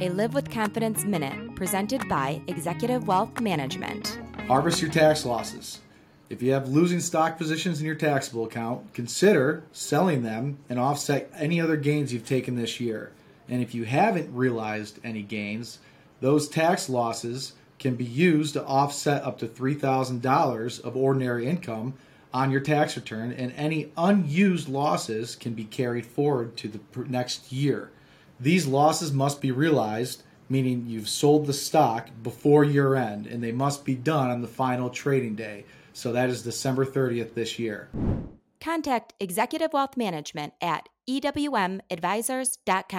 a Live with Confidence Minute presented by Executive Wealth Management. Harvest your tax losses. If you have losing stock positions in your taxable account, consider selling them and offset any other gains you've taken this year. And if you haven't realized any gains, those tax losses can be used to offset up to $3,000 of ordinary income on your tax return, and any unused losses can be carried forward to the next year. These losses must be realized, meaning you've sold the stock before year end, and they must be done on the final trading day. So that is December 30th this year. Contact Executive Wealth Management at ewmadvisors.com.